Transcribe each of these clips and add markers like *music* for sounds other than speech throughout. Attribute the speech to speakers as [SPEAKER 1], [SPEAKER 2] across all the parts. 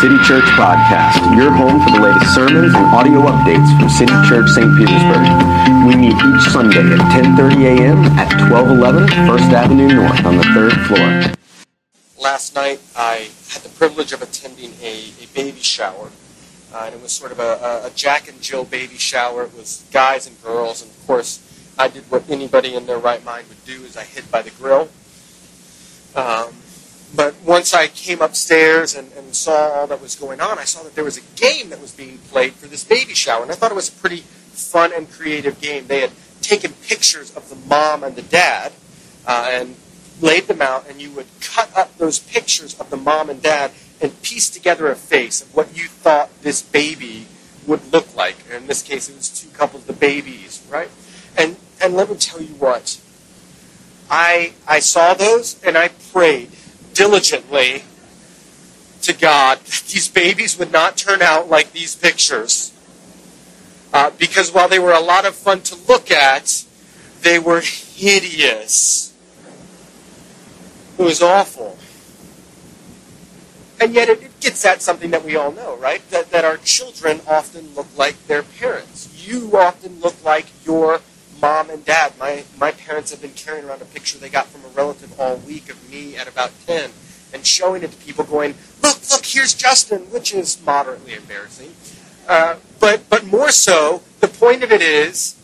[SPEAKER 1] City Church Podcast, your home for the latest sermons and audio updates from City Church St. Petersburg. We meet each Sunday at 10:30 a.m. at 1211 First Avenue North on the third floor.
[SPEAKER 2] Last night, I had the privilege of attending a, a baby shower. Uh, and it was sort of a, a Jack and Jill baby shower. It was guys and girls, and of course, I did what anybody in their right mind would do: is I hid by the grill. Um, but once I came upstairs and, and saw all that was going on, I saw that there was a game that was being played for this baby shower, and I thought it was a pretty fun and creative game. They had taken pictures of the mom and the dad uh, and laid them out, and you would cut up those pictures of the mom and dad and piece together a face of what you thought this baby would look like. And In this case, it was two couples, the babies, right? And and let me tell you what. I I saw those and I prayed diligently to God that *laughs* these babies would not turn out like these pictures. Uh, because while they were a lot of fun to look at, they were hideous. It was awful. And yet it, it gets at something that we all know, right? That, that our children often look like their parents. You often look like your mom and dad. My, my parents have been carrying around a picture they got from a relative all week of me at about 10 and showing it to people going, look, look, here's Justin, which is moderately embarrassing. Uh, but, but more so, the point of it is,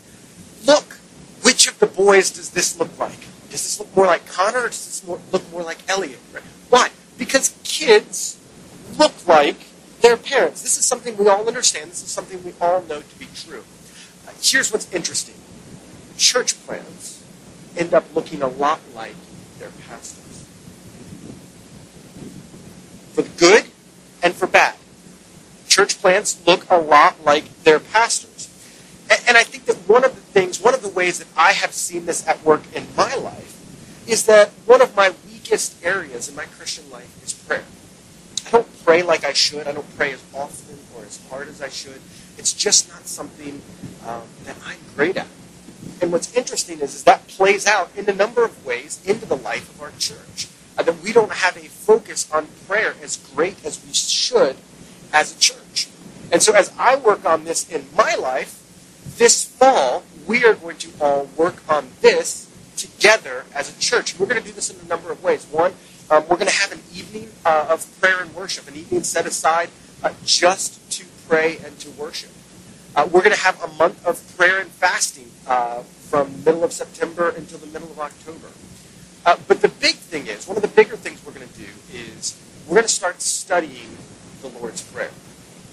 [SPEAKER 2] look, which of the boys does this look like? Does this look more like Connor or does this more, look more like Elliot? Why? Because kids look like their parents. This is something we all understand. This is something we all know to be true. Uh, here's what's interesting church plants end up looking a lot like their pastors. For the good and for bad. Church plants look a lot like their pastors. And, and I think that one of the things, one of the ways that I have seen this at work in my life is that one of my weakest areas in my Christian life is prayer. I don't pray like I should. I don't pray as often or as hard as I should. It's just not something um, that I'm great at. And what's interesting is, is that plays out in a number of ways into the life of our church. Uh, that we don't have a focus on prayer as great as we should as a church. And so as I work on this in my life, this fall, we are going to all work on this together as a church. We're going to do this in a number of ways. One, um, we're going to have an evening uh, of prayer and worship, an evening set aside uh, just to pray and to worship. Uh, we're going to have a month of prayer and fasting uh, from middle of September until the middle of October. Uh, but the big thing is, one of the bigger things we're going to do is we're going to start studying the Lord's Prayer.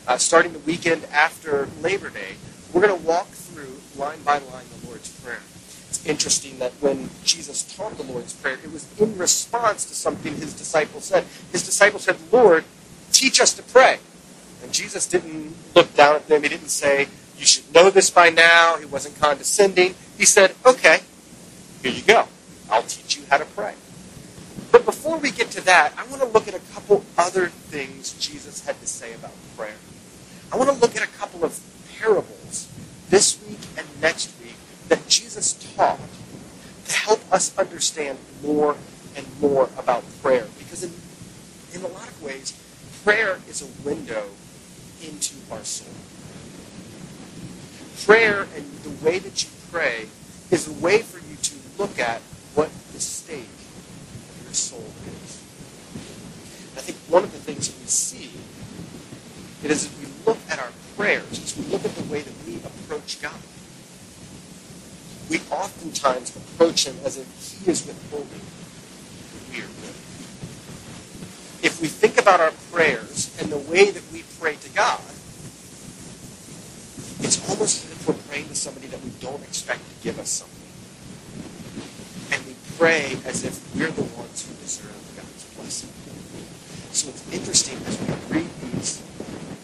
[SPEAKER 2] Uh, starting the weekend after Labor Day, we're going to walk through line by line the Lord's Prayer. It's interesting that when Jesus taught the Lord's Prayer, it was in response to something his disciples said. His disciples said, Lord, teach us to pray. And Jesus didn't look down at them. He didn't say, you should know this by now. He wasn't condescending. He said, okay, here you go. I'll teach you how to pray. But before we get to that, I want to look at a couple other things Jesus had to say about prayer. I want to look at a couple of parables this week and next week that Jesus taught to help us understand more and more about prayer. Because in, in a lot of ways, prayer is a window into our soul. Prayer and the way that you pray is a way for you to look at what the state of your soul is. I think one of the things that we see it is as we look at our prayers, as we look at the way that we approach God, we oftentimes approach Him as if He is withholding we are good. If we think about our prayers and the way that we pray to God, it's almost as if we're praying to somebody that we don't expect to give us something. And we pray as if we're the ones who deserve God's blessing. So it's interesting as we read these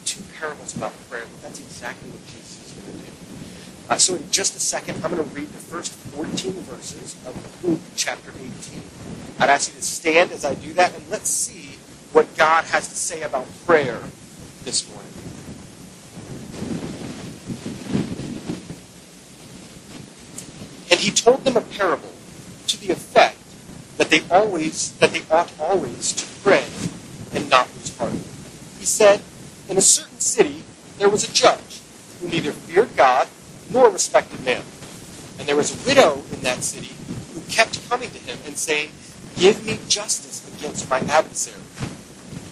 [SPEAKER 2] two parables about prayer, that that's exactly what Jesus is going to do. Uh, so in just a second, I'm going to read the first 14 verses of Luke chapter 18. I'd ask you to stand as I do that, and let's see what God has to say about prayer this morning. And he told them a parable to the effect that they always that they ought always to pray and not lose heart. He said, In a certain city there was a judge who neither feared God nor respected man. And there was a widow in that city who kept coming to him and saying, Give me justice against my adversary.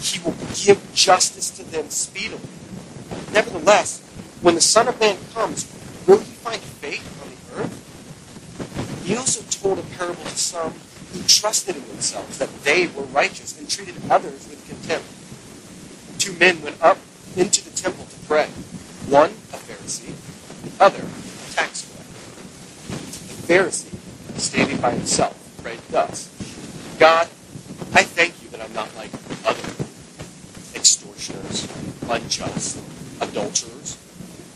[SPEAKER 2] he will give justice to them speedily. Nevertheless, when the Son of Man comes, will he find faith on the earth? He also told a parable to some who trusted in themselves that they were righteous and treated others with contempt. Two men went up into the temple to pray. One, a Pharisee, the other, a tax collector. The Pharisee, standing by himself, prayed thus God, I thank you that I'm not like other extortioners, unjust, adulterers,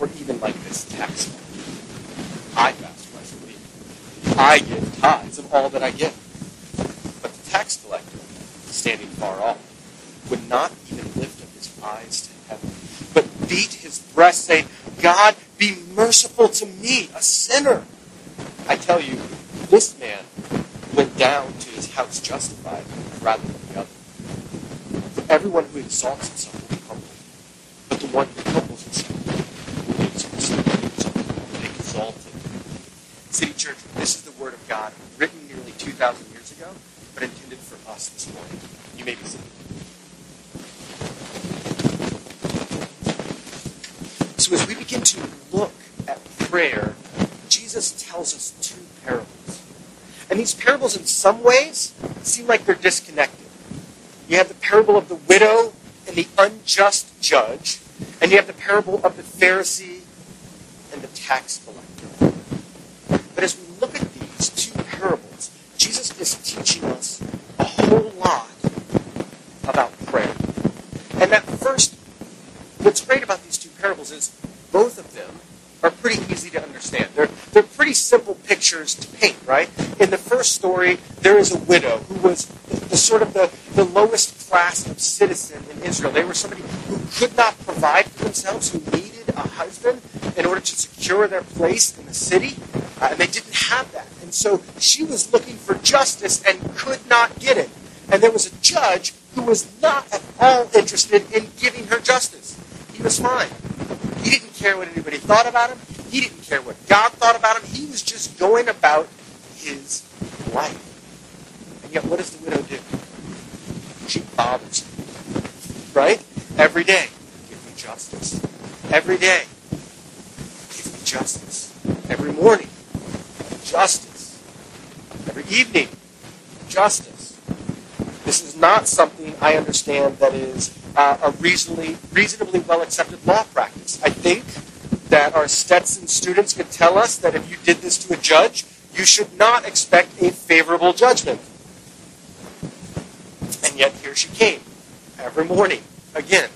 [SPEAKER 2] or even like this tax collector. I fast twice a week. I give tithes of all that I get. But the tax collector, standing far off, would not even lift up his eyes to heaven, but beat his breast, saying, God, be merciful to me, a sinner. I tell you, this man went down to his house justified rather than the other. For everyone who exalts himself will be humbled, but the one who humbles himself will be exalted. City Church, this is the Word of God, written nearly 2,000 years ago, but intended for us this morning. You may be seated. So as we begin to look at prayer, Jesus tells us two parables. And these parables, in some ways, seem like they're disconnected. You have the parable of the widow and the unjust judge, and you have the parable of the Pharisee and the tax collector. But as we look at these two parables, Jesus is teaching us a whole lot about prayer. And that first, what's great about these two parables is both of them are pretty easy to understand. They're, they're pretty simple pictures to paint, right? In the first story, there is a widow who was the, sort of the, the lowest class of citizen in Israel. They were somebody who could not provide for themselves, who needed a husband in order to secure their place in the city, uh, and they didn't have that. And so she was looking for justice and could not get it. And there was a judge who was not at all interested in giving her justice. He was fine. He didn't care what anybody thought about him. He didn't care what God thought about him. He was just going about his life. Yet, what does the widow do? She bothers him. Right? Every day, give me justice. Every day, give me justice. Every morning, justice. Every evening, justice. This is not something I understand that is uh, a reasonably, reasonably well accepted law practice. I think that our Stetson students could tell us that if you did this to a judge, you should not expect a favorable judgment. And yet here she came every morning again.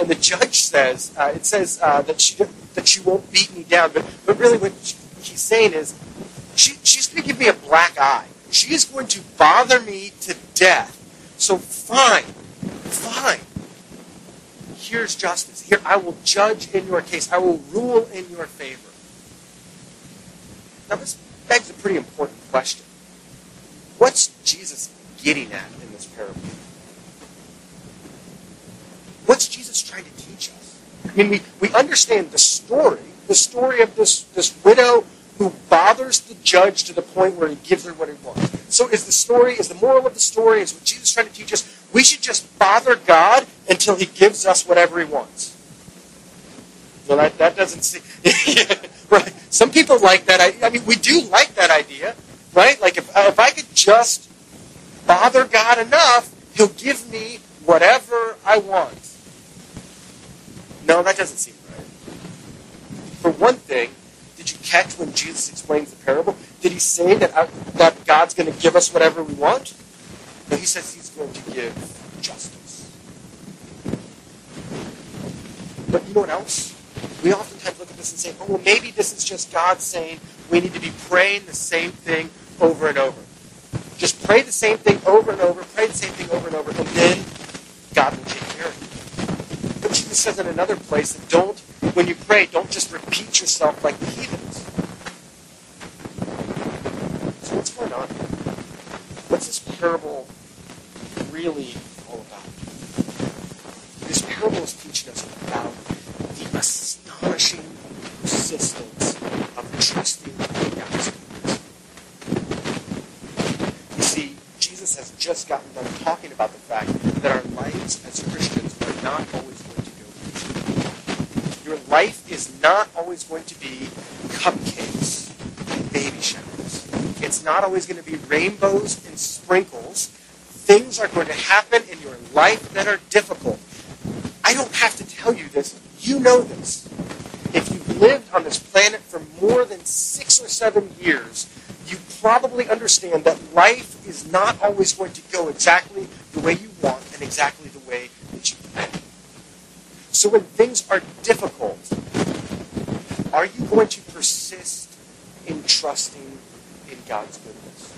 [SPEAKER 2] And the judge says, uh, it says uh, that she that she won't beat me down, but but really what he's saying is, she, she's going to give me a black eye. She is going to bother me to death. So fine, fine. Here's justice. Here, I will judge in your case. I will rule in your favor. Now, this begs a pretty important question. What's Jesus getting at in this parable? What's Jesus trying to teach us? I mean, we, we understand the story, the story of this, this widow who bothers the judge to the point where he gives her what he wants. So is the story, is the moral of the story, is what Jesus is trying to teach us, we should just bother God until he gives us whatever he wants. Well, that, that doesn't seem... *laughs* right. Some people like that. I, I mean, we do like that idea, right? Like if, if I could just bother God enough, he'll give me whatever I want. No, that doesn't seem right. For one thing, did you catch when Jesus explains the parable? Did he say that, I, that God's going to give us whatever we want? No, he says he's going to give justice. But you know what else? We oftentimes look at this and say, oh, well, maybe this is just God saying we need to be praying the same thing over and over. Just pray the same thing over and over, pray the same thing over and over, and then God will take care of you. But Jesus says in another place that don't, when you pray, don't just repeat yourself like the heathens. So what's going on? What's this parable really all about? This parable is teaching us about the astonishing persistence of trusting in God's goodness. You see, Jesus has just gotten done talking about the fact that our lives as Christians are not always going to go. Your life is not always going to be cupcakes and baby showers. It's not always going to be rainbows and sprinkles. Things are going to happen in your life that are difficult. I don't have to tell you this. You know this. If you've lived on this planet for more than six or seven years, probably understand that life is not always going to go exactly the way you want and exactly the way that you plan. So when things are difficult, are you going to persist in trusting in God's goodness?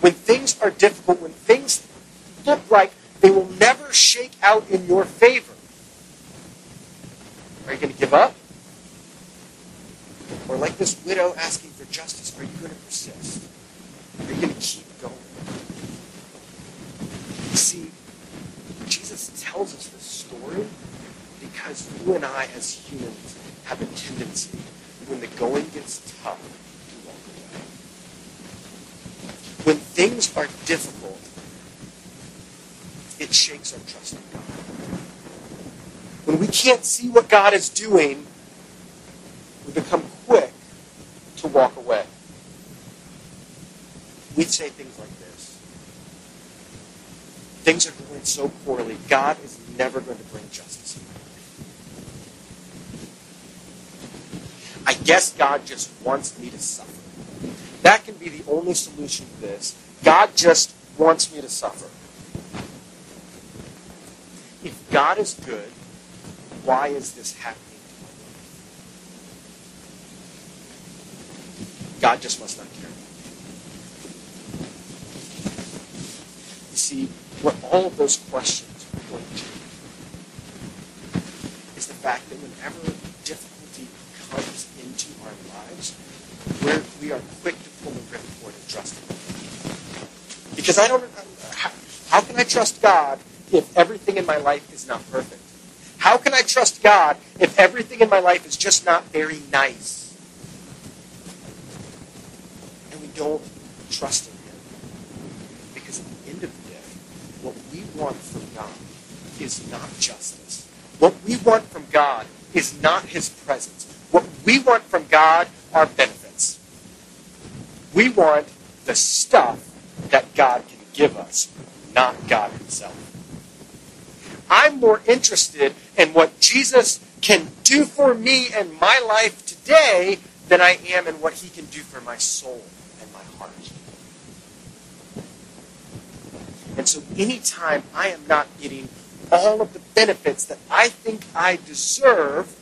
[SPEAKER 2] When things are difficult, when things look like they will never shake out in your favor, are you going to give up? Or like this widow asking for justice, are you going to persist? Are you going to keep going? See, Jesus tells us this story because you and I as humans have a tendency, when the going gets tough, to walk away. When things are difficult, it shakes our trust in God. When we can't see what God is doing, we become walk away. We'd say things like this. Things are going so poorly, God is never going to bring justice in my life. I guess God just wants me to suffer. That can be the only solution to this. God just wants me to suffer. If God is good, why is this happening to my life? God just must not care. You see, what all of those questions point to is the fact that whenever difficulty comes into our lives, we're, we are quick to pull the ripcord and trust Him. Because I don't, how, how can I trust God if everything in my life is not perfect? How can I trust God if everything in my life is just not very nice? And we don't trust in Him. Because at the end of the day, what we want from God is not justice. What we want from God is not His presence. What we want from God are benefits. We want the stuff that God can give us, not God Himself. I'm more interested in what Jesus can do for me and my life today than I am in what he can do for my soul my heart. And so anytime I am not getting all of the benefits that I think I deserve,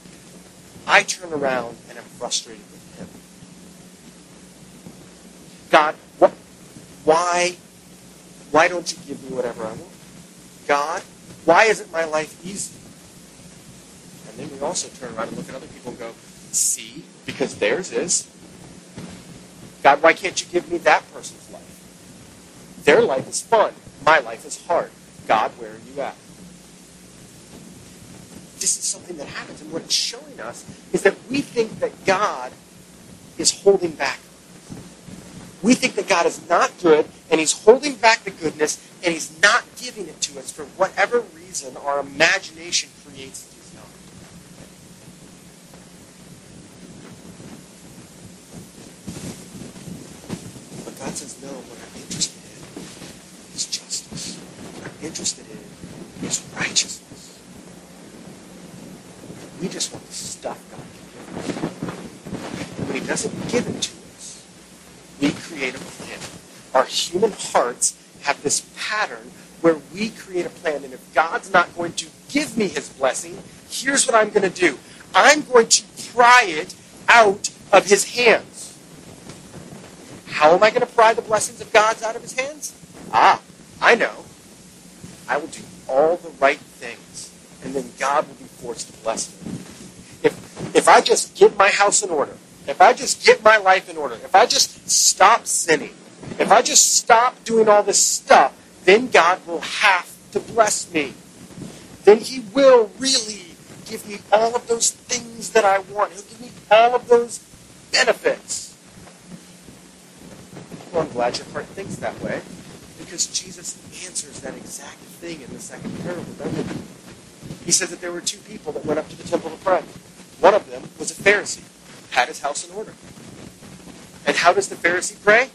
[SPEAKER 2] I turn around and am frustrated with him. God, what, why, why don't you give me whatever I want? God, why isn't my life easy? And then we also turn around and look at other people and go, see, because theirs is. God, why can't you give me that person's life? Their life is fun. My life is hard. God, where are you at? This is something that happens, and what it's showing us is that we think that God is holding back. We think that God is not good, and He's holding back the goodness, and He's not giving it to us for whatever reason our imagination creates says, no, what I'm interested in is justice. What I'm interested in is righteousness. We just want the stuff God can give us. When He doesn't give it to us, we create a plan. Our human hearts have this pattern where we create a plan, and if God's not going to give me his blessing, here's what I'm going to do I'm going to pry it out of his hands. How am I going to pry the blessings of God out of his hands? Ah, I know. I will do all the right things, and then God will be forced to bless me. If, if I just get my house in order, if I just get my life in order, if I just stop sinning, if I just stop doing all this stuff, then God will have to bless me. Then He will really give me all of those things that I want. He'll give me all of those benefits. I'm glad your heart thinks that way because Jesus answers that exact thing in the second parable, doesn't he? He says that there were two people that went up to the temple to pray. One of them was a Pharisee, had his house in order. And how does the Pharisee pray?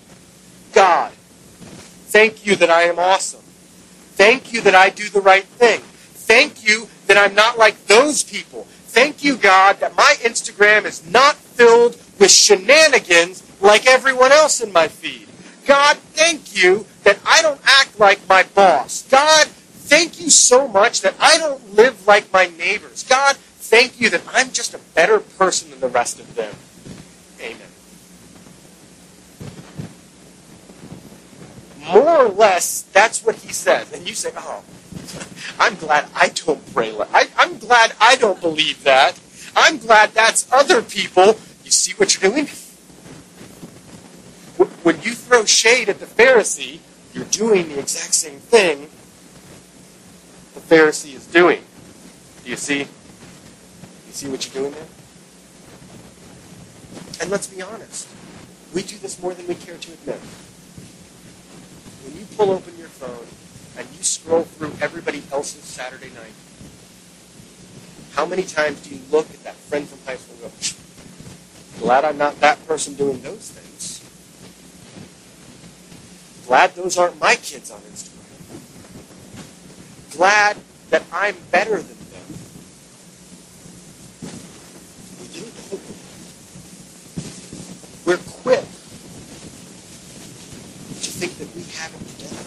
[SPEAKER 2] God, thank you that I am awesome. Thank you that I do the right thing. Thank you that I'm not like those people. Thank you, God, that my Instagram is not filled with shenanigans like everyone else in my feed. God, thank you that I don't act like my boss. God, thank you so much that I don't live like my neighbors. God, thank you that I'm just a better person than the rest of them. Amen. More or less, that's what he says. And you say, oh, *laughs* I'm glad I don't pray. Like, I, I'm glad I don't believe that. I'm glad that's other people. You see what you're doing? When you throw shade at the Pharisee, you're doing the exact same thing the Pharisee is doing. Do you see? You see what you're doing there? And let's be honest. We do this more than we care to admit. When you pull open your phone and you scroll through everybody else's Saturday night, how many times do you look at that friend from high school and go, glad I'm not that person doing those things? Glad those aren't my kids on Instagram. Glad that I'm better than them. We're quick to think that we have it together.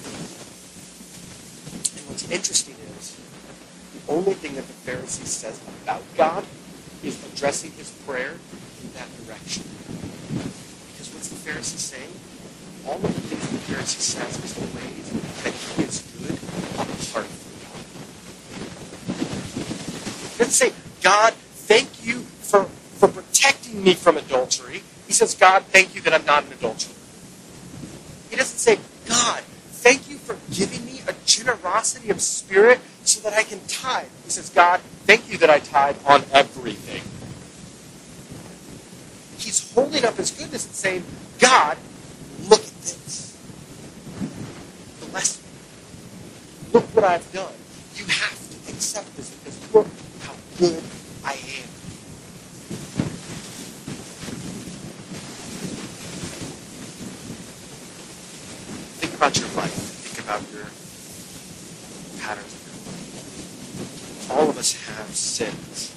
[SPEAKER 2] And what's interesting is the only thing that the Pharisee says about God is addressing his prayer in that direction. Because what's the Pharisee saying? all of the things the Pharisee says is the ways that he is good apart from Doesn't say, God, thank you for, for protecting me from adultery. He says, God, thank you that I'm not an adulterer. He doesn't say, God, thank you for giving me a generosity of spirit so that I can tithe. He says, God, thank you that I tithe on everything. He's holding up his goodness and saying, God, look at this. Bless me. Look what I've done. You have to accept this good I am. Think about your life. Think about your patterns of your life. All of us have sins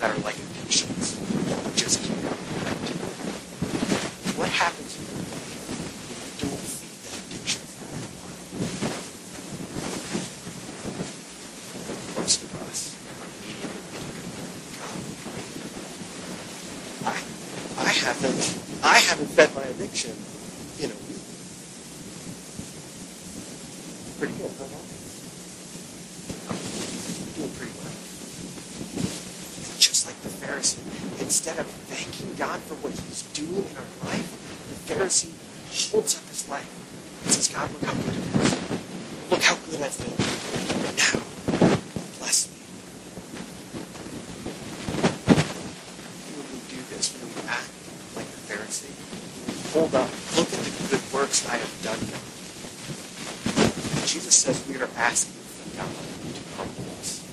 [SPEAKER 2] that are like addictions. Just keep coming back to. What happens when you don't feed that addiction from your life? Most of us are immediately I, I haven't, I haven't fed my addiction in a week. Pretty good, huh? I'm doing pretty well. And just like the Pharisee, instead of thanking God for what He's doing in our life, the Pharisee holds up his life and says, God, look how good it is. Look how good I've been. Now, bless me. When we do this, when we act like the Pharisee, hold up, look at the good works I have done. God. Jesus says we are asking for God to humble us.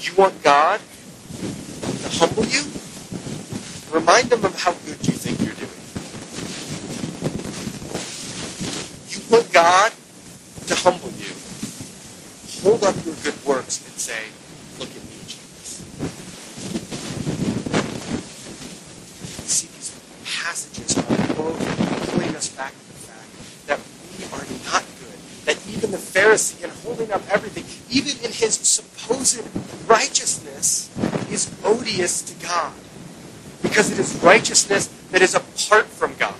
[SPEAKER 2] You want God to humble you? Remind them of how good you think you're doing. You want God to humble you. Hold up your good works and say, look at me, Jesus. See, these passages are both pointing us back to the fact that we are not good. That even the Pharisee, in holding giving up everything, even in his supposed righteousness, is odious to God. Because it is righteousness that is apart from God.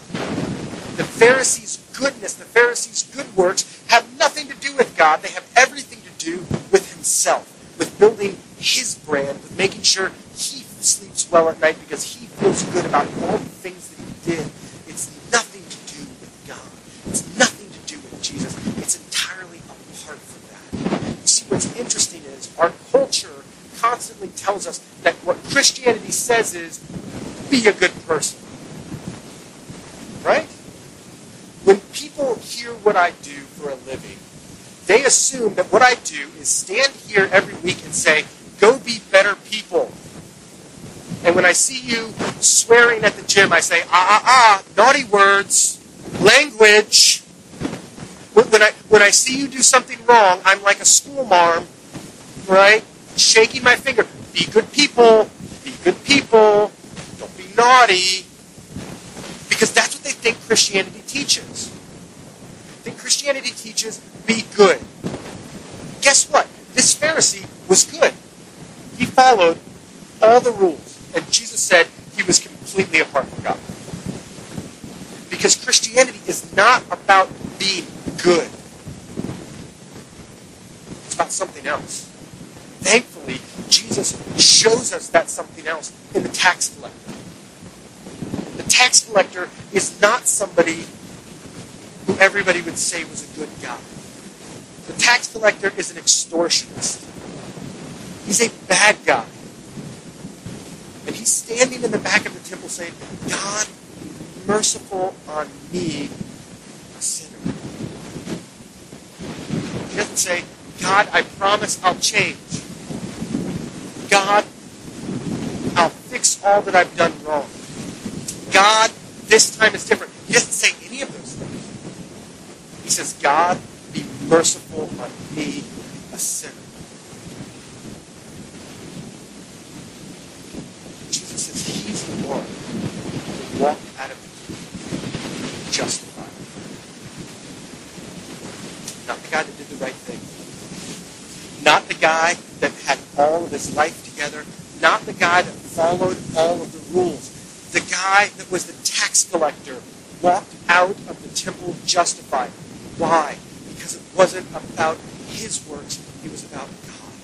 [SPEAKER 2] The Pharisees' goodness, the Pharisees' good works, have nothing to do with God. They have everything to do with himself, with building his brand, with making sure he sleeps well at night because he feels good about all the things that he did. It's nothing to do with God. It's nothing to do with Jesus. It's entirely apart from that. You see, what's interesting is our culture constantly tells us that what Christianity says is be a good person. Right? When people hear what I do for a living, they assume that what I do is stand here every week and say, go be better people. And when I see you swearing at the gym, I say, ah, ah, ah, naughty words, language. When I, when I see you do something wrong, I'm like a school marm, right? Shaking my finger. Be good people. Be good people. Naughty. Because that's what they think Christianity teaches. They think Christianity teaches be good. Guess what? This Pharisee was good. He followed all the rules. And Jesus said he was completely apart from God. Because Christianity is not about being good. It's about something else. Thankfully, Jesus shows us that something else in the tax collector. Tax collector is not somebody who everybody would say was a good guy. The tax collector is an extortionist. He's a bad guy. And he's standing in the back of the temple saying, God, merciful on me, a sinner. He doesn't say, God, I promise I'll change. God, I'll fix all that I've done wrong. God, this time is different. He doesn't say any of those things. He says, God, be merciful on me, a sinner. Jesus says he's the one who walked out of it justified. Not the guy that did the right thing. Not the guy that had all of his life together. Not the guy that followed all of the rules. The guy that was the tax collector walked out of the temple justified. Why? Because it wasn't about his works, it was about God.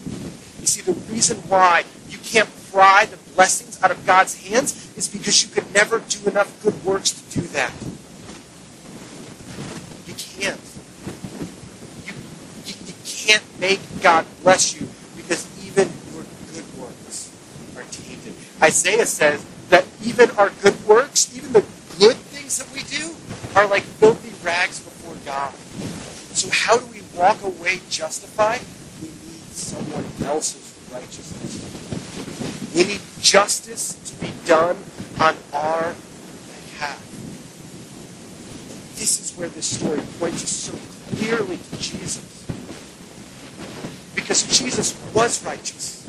[SPEAKER 2] You see, the reason why you can't pry the blessings out of God's hands is because you could never do enough good works to do that. You can't. You, you, you can't make God bless you because even your good works are tainted. Isaiah says that even our good works, even the good things that we do, are like filthy rags before God. So how do we walk away justified? We need someone else's righteousness. We need justice to be done on our behalf. This is where this story points us so clearly to Jesus. Because Jesus was righteous.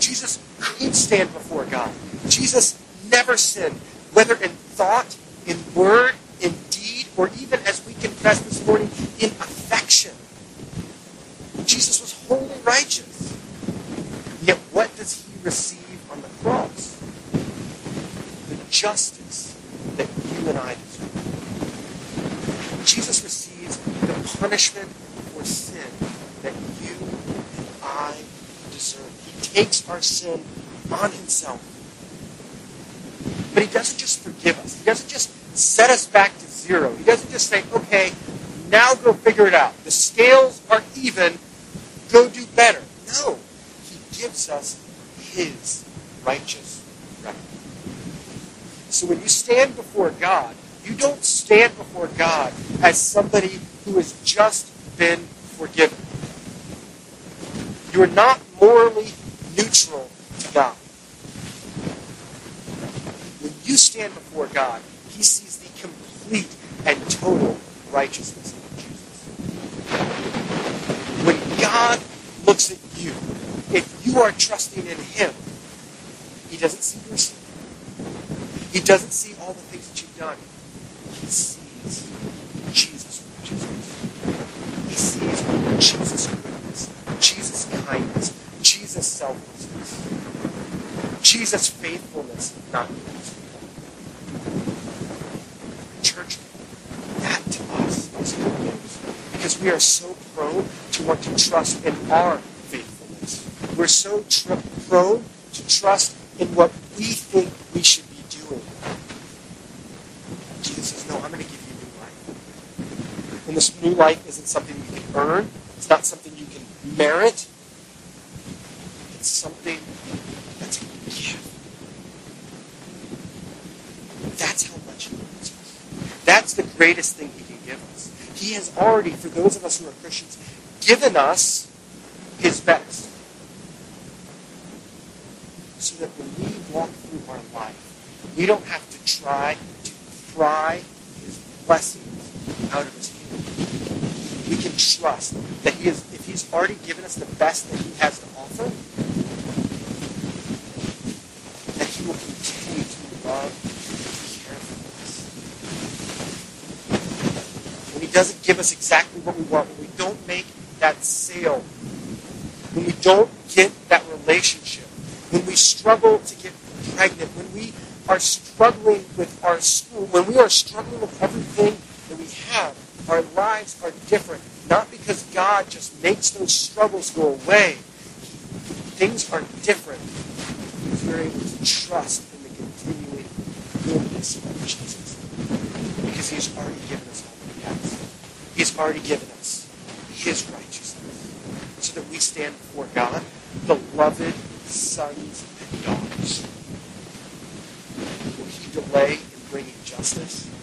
[SPEAKER 2] Jesus could stand before God. Jesus never sinned, whether in thought, in word, in deed, or even as we confessed this morning, in affection. Jesus was wholly righteous. Yet what does he receive on the cross? The justice that you and I deserve. Jesus receives the punishment for sin that you and I deserve. He takes our sin on himself. But he doesn't just forgive us. He doesn't just set us back to zero. He doesn't just say, okay, now go figure it out. The scales are even. Go do better. No. He gives us his righteous record. So when you stand before God, you don't stand before God as somebody who has just been forgiven. You are not morally neutral to God. When you stand before God, he sees the complete and total righteousness looks at you. If you are trusting in Him, He doesn't see your sin. He doesn't see all the things that you've done. He sees Jesus' He sees Jesus' goodness, Jesus' kindness, Jesus' selflessness, Jesus' faithfulness, not yours. Church, that to us is good news because we are so prone to want to trust in our we're so tr- prone to trust in what we think we should be doing. Jesus says, No, I'm going to give you new life. And this new life isn't something you can earn, it's not something you can merit. It's something that's a gift. That's how much He loves us. That's the greatest thing He can give us. He has already, for those of us who are Christians, given us His best. So that when we walk through our life, we don't have to try to pry His blessings out of His hand. We can trust that He is, if He's already given us the best that He has to offer, that He will continue to love and care for us. When He doesn't give us exactly what we want, when we don't make that sale, when we don't get that relationship, when we struggle to get pregnant, when we are struggling with our school, when we are struggling with everything that we have, our lives are different. Not because God just makes those struggles go away. Things are different because we're able to trust in the continuing goodness of Jesus. Because He's already given us all He has. He's already given us His righteousness. So that we stand before God, beloved sons and daughters. Delay in bringing justice?